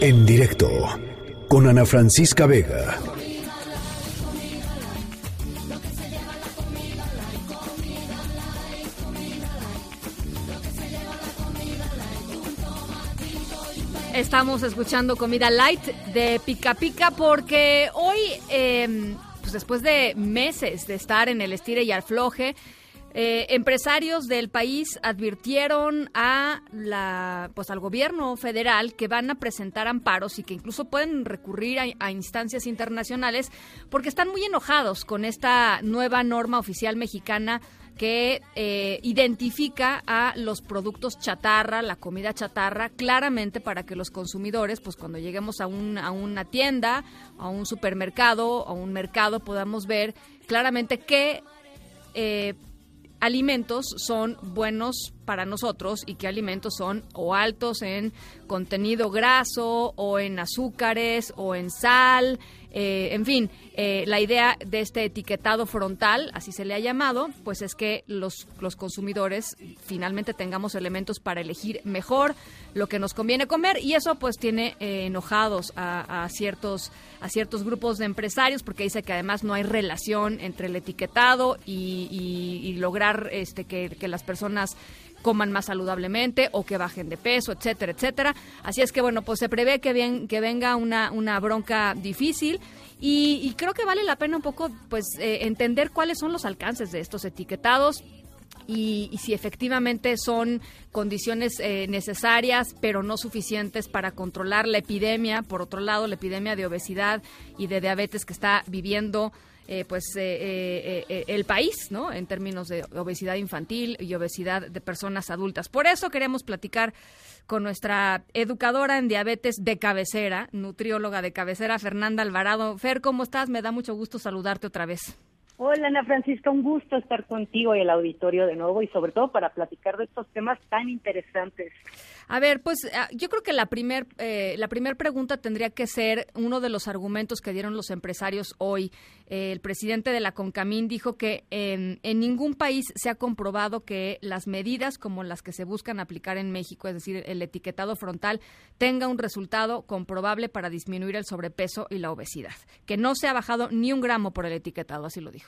En directo con Ana Francisca Vega. Estamos escuchando Comida Light de Pica Pica porque hoy, eh, pues después de meses de estar en el estire y afloje, eh, empresarios del país advirtieron a la, pues al gobierno federal que van a presentar amparos y que incluso pueden recurrir a, instancias internacionales porque están muy enojados con esta nueva norma oficial mexicana que eh, identifica a los productos chatarra, la comida chatarra, claramente para que los consumidores, pues cuando lleguemos a, un, a una tienda, a un supermercado, a un mercado, podamos ver claramente qué eh, alimentos son buenos para nosotros y qué alimentos son o altos en contenido graso o en azúcares o en sal eh, en fin, eh, la idea de este etiquetado frontal, así se le ha llamado, pues es que los, los consumidores finalmente tengamos elementos para elegir mejor lo que nos conviene comer y eso pues tiene eh, enojados a, ciertos, a ciertos grupos de empresarios porque dice que además no hay relación entre el etiquetado y lograr este, que, que las personas coman más saludablemente o que bajen de peso, etcétera, etcétera. Así es que bueno, pues se prevé que, venga una, una bronca difícil y, y, creo que vale la pena un poco pues eh, entender cuáles son los alcances de estos etiquetados. Y, y, si efectivamente son condiciones eh, necesarias, pero no suficientes para controlar la epidemia, por otro lado, la epidemia de obesidad y de diabetes que está viviendo eh, pues eh, eh, el país, ¿no? En términos de obesidad infantil y obesidad de personas adultas. Por eso queremos platicar con nuestra educadora en diabetes de cabecera, nutrióloga de cabecera, Fernanda Alvarado. Fer, ¿cómo estás? Me da mucho gusto saludarte otra vez. Hola Ana Francisca, un gusto estar contigo y el auditorio de nuevo y sobre todo para platicar de estos temas tan interesantes. A ver, pues ah, yo creo que la primer, eh, la primer pregunta tendría que ser uno de los argumentos que dieron los empresarios hoy. Eh, el presidente de la CONCAMIN dijo que en, en, ningún país se ha comprobado que las medidas como las que se buscan aplicar en México, es decir, el etiquetado frontal, tenga un resultado comprobable para disminuir el sobrepeso y la obesidad. Que no se ha bajado ni un gramo por el etiquetado, así lo dijo.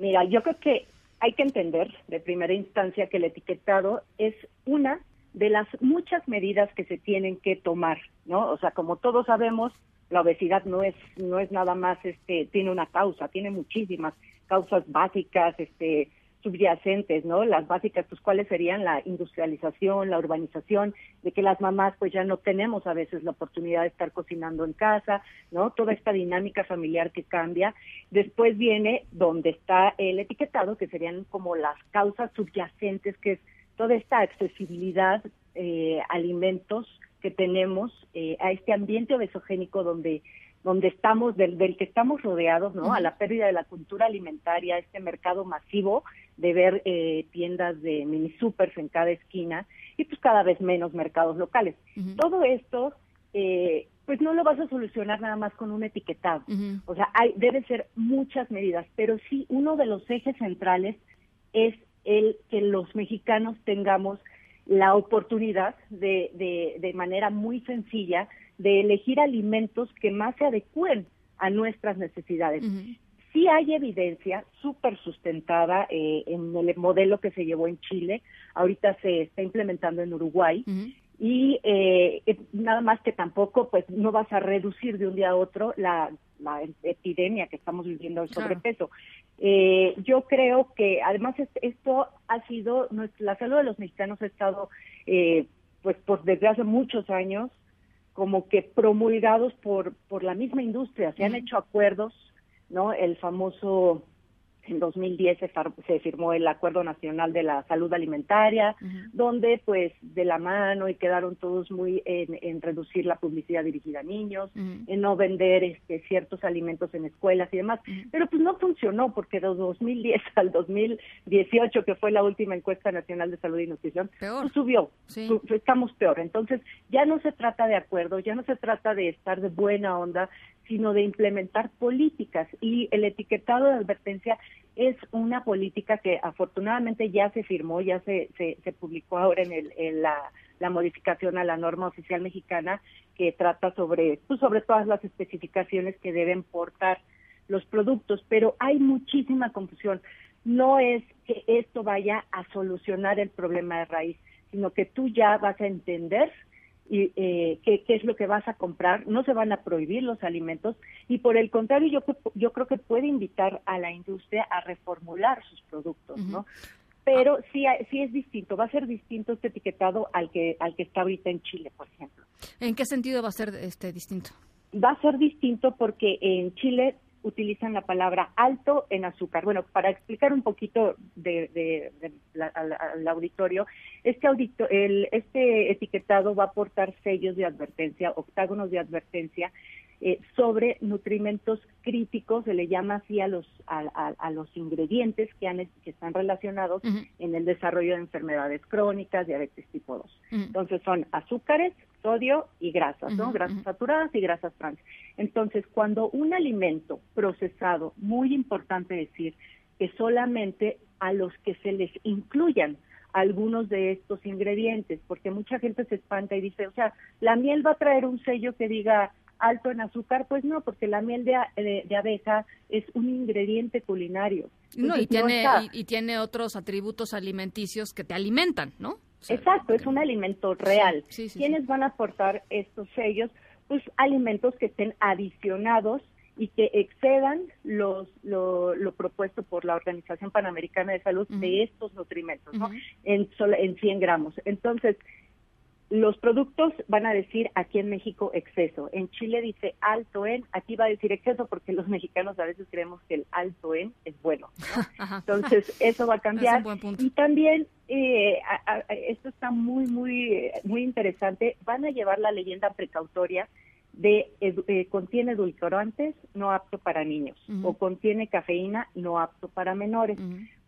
Mira, yo creo que hay que entender de primera instancia que el etiquetado es una de las muchas medidas que se tienen que tomar, ¿no? O sea, como todos sabemos, la obesidad no es no es nada más este tiene una causa, tiene muchísimas causas básicas, este subyacentes, ¿no? Las básicas, pues cuáles serían la industrialización, la urbanización, de que las mamás pues ya no tenemos a veces la oportunidad de estar cocinando en casa, ¿no? Toda esta dinámica familiar que cambia. Después viene donde está el etiquetado, que serían como las causas subyacentes, que es toda esta accesibilidad eh, alimentos que tenemos eh, a este ambiente obesogénico donde donde estamos del, del que estamos rodeados no uh -huh. a la pérdida de la cultura alimentaria este mercado masivo de ver eh, tiendas de mini supers en cada esquina y pues cada vez menos mercados locales uh -huh. todo esto eh, pues no lo vas a solucionar nada más con un etiquetado uh -huh. o sea hay deben ser muchas medidas pero sí uno de los ejes centrales es el que los mexicanos tengamos la oportunidad de, de, de manera muy sencilla de elegir alimentos que más se adecúen a nuestras necesidades. Uh -huh. Sí hay evidencia súper sustentada eh, en el modelo que se llevó en Chile, ahorita se está implementando en Uruguay, uh -huh. y eh, nada más que tampoco, pues no vas a reducir de un día a otro la, la epidemia que estamos viviendo el sobrepeso. Claro. Eh, yo creo que además esto ha sido, la salud de los mexicanos ha estado, eh, pues por desde hace muchos años, como que promulgados por, por la misma industria. Se han hecho acuerdos, ¿no? El famoso en 2010 se, se, firmó el Acuerdo Nacional de la Salud Alimentaria, uh -huh. donde pues de la mano y quedaron todos muy en, en reducir la publicidad dirigida a niños, uh -huh. en no vender este, ciertos alimentos en escuelas y demás. Uh -huh. Pero pues no funcionó porque de 2010 al 2018, que fue la última encuesta nacional de salud y nutrición, pues, subió, sí. estamos peor. Entonces ya no se trata de acuerdo, ya no se trata de estar de buena onda, sino de implementar políticas. Y el etiquetado de advertencia es una política que afortunadamente ya se firmó, ya se, se, publicó ahora en, el, en la, la, modificación a la norma oficial mexicana que trata sobre, pues, sobre todas las especificaciones que deben portar los productos, pero hay muchísima confusión. No es que esto vaya a solucionar el problema de raíz, sino que tú ya vas a entender y, eh, qué, es lo que vas a comprar, no se van a prohibir los alimentos y por el contrario yo, yo creo que puede invitar a la industria a reformular sus productos, ¿no? Pero sí, sí es distinto, va a ser distinto este etiquetado al que, al que está ahorita en Chile, por ejemplo. ¿En qué sentido va a ser este distinto? Va a ser distinto porque en Chile utilizan la palabra alto en azúcar. Bueno, para explicar un poquito de, al, auditorio, este, audito, el, este etiquetado va a aportar sellos de advertencia, octágonos de advertencia, eh, sobre nutrimentos críticos, se le llama así a los, a, los ingredientes que, han, que están relacionados en el desarrollo de enfermedades crónicas, diabetes tipo 2. Entonces son azúcares, sodio y grasas, ¿no? Grasas saturadas y grasas trans. Entonces, cuando un alimento procesado, muy importante decir que solamente a los que se les incluyan algunos de estos ingredientes, porque mucha gente se espanta y dice, o sea, la miel va a traer un sello que diga alto en azúcar, pues no, porque la miel de, de, abeja es un ingrediente culinario. no, y tiene, y, tiene otros atributos alimenticios que te alimentan, ¿no? Exacto, es un alimento real. ¿Quiénes van a aportar estos sellos? Pues alimentos que estén adicionados y que excedan los, lo, propuesto por la Organización Panamericana de Salud de estos nutrimentos, ¿no? En, en 100 gramos. Entonces, los productos van a decir aquí en México exceso. En Chile dice alto en, aquí va a decir exceso porque los mexicanos a veces creemos que el alto en es bueno. Entonces, eso va a cambiar. Y también, eh, esto está muy, muy, muy interesante, van a llevar la leyenda precautoria de eh, contiene edulcorantes no apto para niños o contiene cafeína no apto para menores.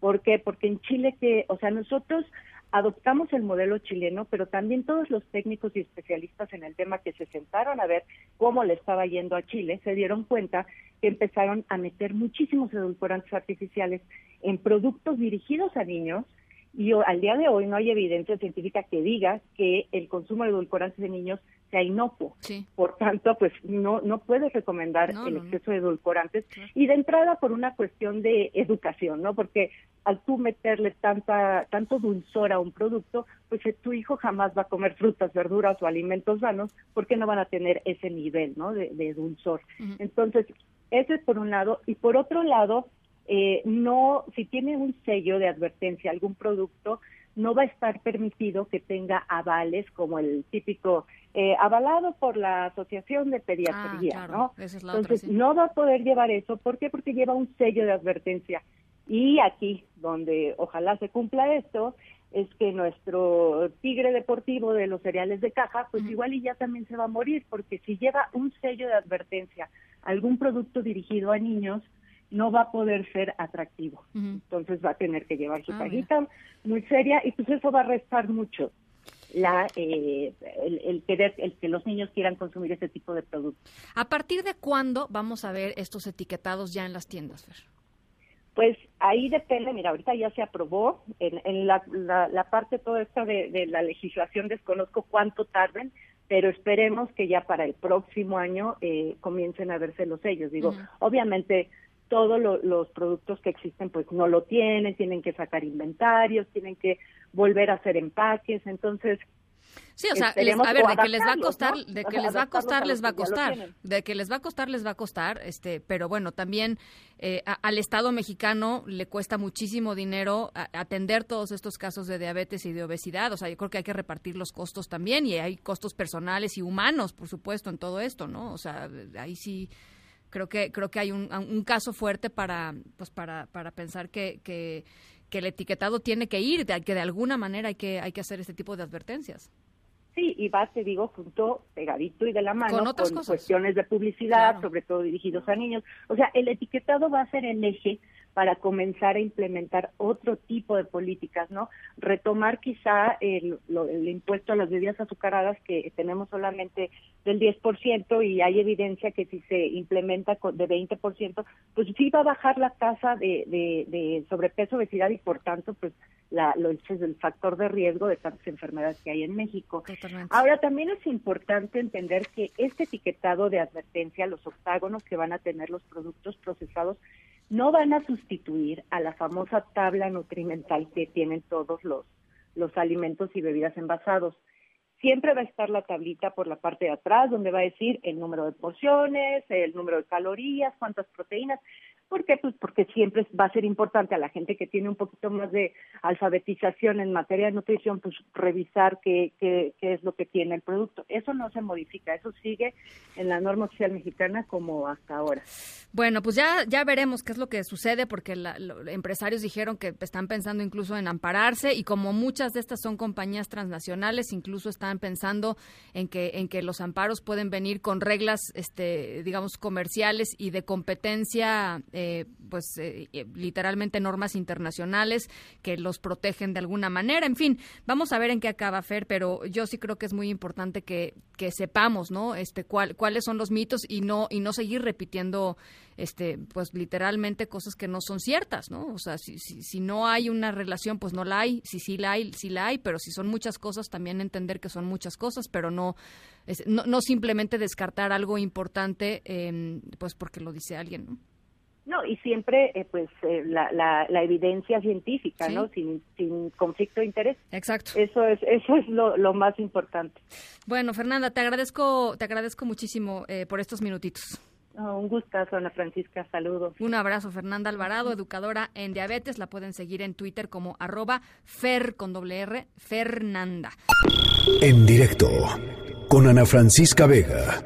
¿Por qué? Porque en Chile que, o sea, nosotros adoptamos el modelo chileno, pero también todos los técnicos y especialistas en el tema que se sentaron a ver cómo le estaba yendo a Chile, se dieron cuenta que empezaron a meter muchísimos edulcorantes artificiales en productos dirigidos a niños y al día de hoy no hay evidencia científica que diga que el consumo de edulcorantes de niños sea inocuo. Por tanto, pues no no puedes recomendar el exceso de edulcorantes y de entrada por una cuestión de educación, ¿no? Porque al tú meterle tanta tanto dulzor a un producto, pues eh, tu hijo jamás va a comer frutas, verduras o alimentos sanos porque no van a tener ese nivel, ¿no? De, dulzor. Entonces, ese es por un lado y por otro lado eh, no, si tiene un sello de advertencia algún producto, no va a estar permitido que tenga avales como el típico eh, avalado por la Asociación de Pediatría, ah, ¿no? Entonces no va a poder llevar eso, ¿por qué? Porque lleva un sello de advertencia. Y aquí, donde ojalá se cumpla esto, es que nuestro tigre deportivo de los cereales de caja, pues igual y ya también se va a morir, porque si lleva un sello de advertencia, algún producto dirigido a niños, no va a poder ser atractivo. Entonces va a tener que llevar su ah, muy seria y pues eso va a restar mucho la eh, el, querer el que los niños quieran consumir ese tipo de productos. ¿A partir de cuándo vamos a ver estos etiquetados ya en las tiendas, Fer? Pues ahí depende, mira, ahorita ya se aprobó, en, la, la, parte toda esta de, la legislación desconozco cuánto tarden, pero esperemos que ya para el próximo año eh, comiencen a verse los sellos. Digo, obviamente todos los productos que existen pues no lo tienen, tienen que sacar inventarios, tienen que volver a hacer empaques, entonces Sí, o sea, a ver, de que les va a costar, de que les va a costar, les va a costar, de que les va a costar, les va a costar, este, pero bueno, también eh, al Estado mexicano le cuesta muchísimo dinero atender todos estos casos de diabetes y de obesidad, o sea, yo creo que hay que repartir los costos también y hay costos personales y humanos, por supuesto, en todo esto, ¿no? O sea, ahí sí creo que creo que hay un, un caso fuerte para pues para, para pensar que, que, que, el etiquetado tiene que ir que de alguna manera hay que hay que hacer este tipo de advertencias. Sí y va te digo junto pegadito y de la mano con, cuestiones de publicidad sobre todo dirigidos a niños. O sea el etiquetado va a ser el eje para comenzar a implementar otro tipo de políticas, ¿no? Retomar quizá el, el impuesto a las bebidas azucaradas que tenemos solamente del 10% y hay evidencia que si se implementa de 20%, pues sí va a bajar la tasa de, de, sobrepeso, obesidad y por tanto, pues la, lo, el factor de riesgo de tantas enfermedades que hay en México. Ahora también es importante entender que este etiquetado de advertencia, los octágonos que van a tener los productos procesados, no van a sustituir a la famosa tabla nutrimental que tienen todos los, los alimentos y bebidas envasados. Siempre va a estar la tablita por la parte de atrás donde va a decir el número de porciones, el número de calorías, cuántas proteínas, ¿Por qué? Pues porque siempre va a ser importante a la gente que tiene un poquito más de alfabetización en materia de nutrición, pues revisar qué, qué, qué es lo que tiene el producto. Eso no se modifica, eso sigue en la norma oficial mexicana como hasta ahora. Bueno, pues ya, ya veremos qué es lo que sucede, porque los empresarios dijeron que están pensando incluso en ampararse y como muchas de estas son compañías transnacionales, incluso están pensando en que, en que los amparos pueden venir con reglas, este, digamos, comerciales y de competencia. Eh, pues eh, eh, literalmente normas internacionales que los protegen de alguna manera. En fin, vamos a ver en qué acaba Fer, pero yo sí creo que es muy importante que, que sepamos, ¿no? Este cuál, cuáles son los mitos y no y no seguir repitiendo este pues literalmente cosas que no son ciertas, ¿no? O sea, si, si, si no hay una relación, pues no la hay, si sí la hay, sí la hay, pero si son muchas cosas, también entender que son muchas cosas, pero no, no, no, simplemente descartar algo importante, eh, pues porque lo dice alguien, ¿no? No, y siempre, eh, pues, eh, la, la, evidencia científica, ¿no? Sin, sin conflicto de interés. Exacto. Eso es, eso es lo, lo más importante. Bueno, Fernanda, te agradezco, te agradezco muchísimo eh, por estos minutitos. un gustazo, Ana Francisca, saludos. Un abrazo, Fernanda Alvarado, educadora en diabetes. La pueden seguir en Twitter como arroba fer con doble R, Fernanda. En directo, con Ana Francisca Vega.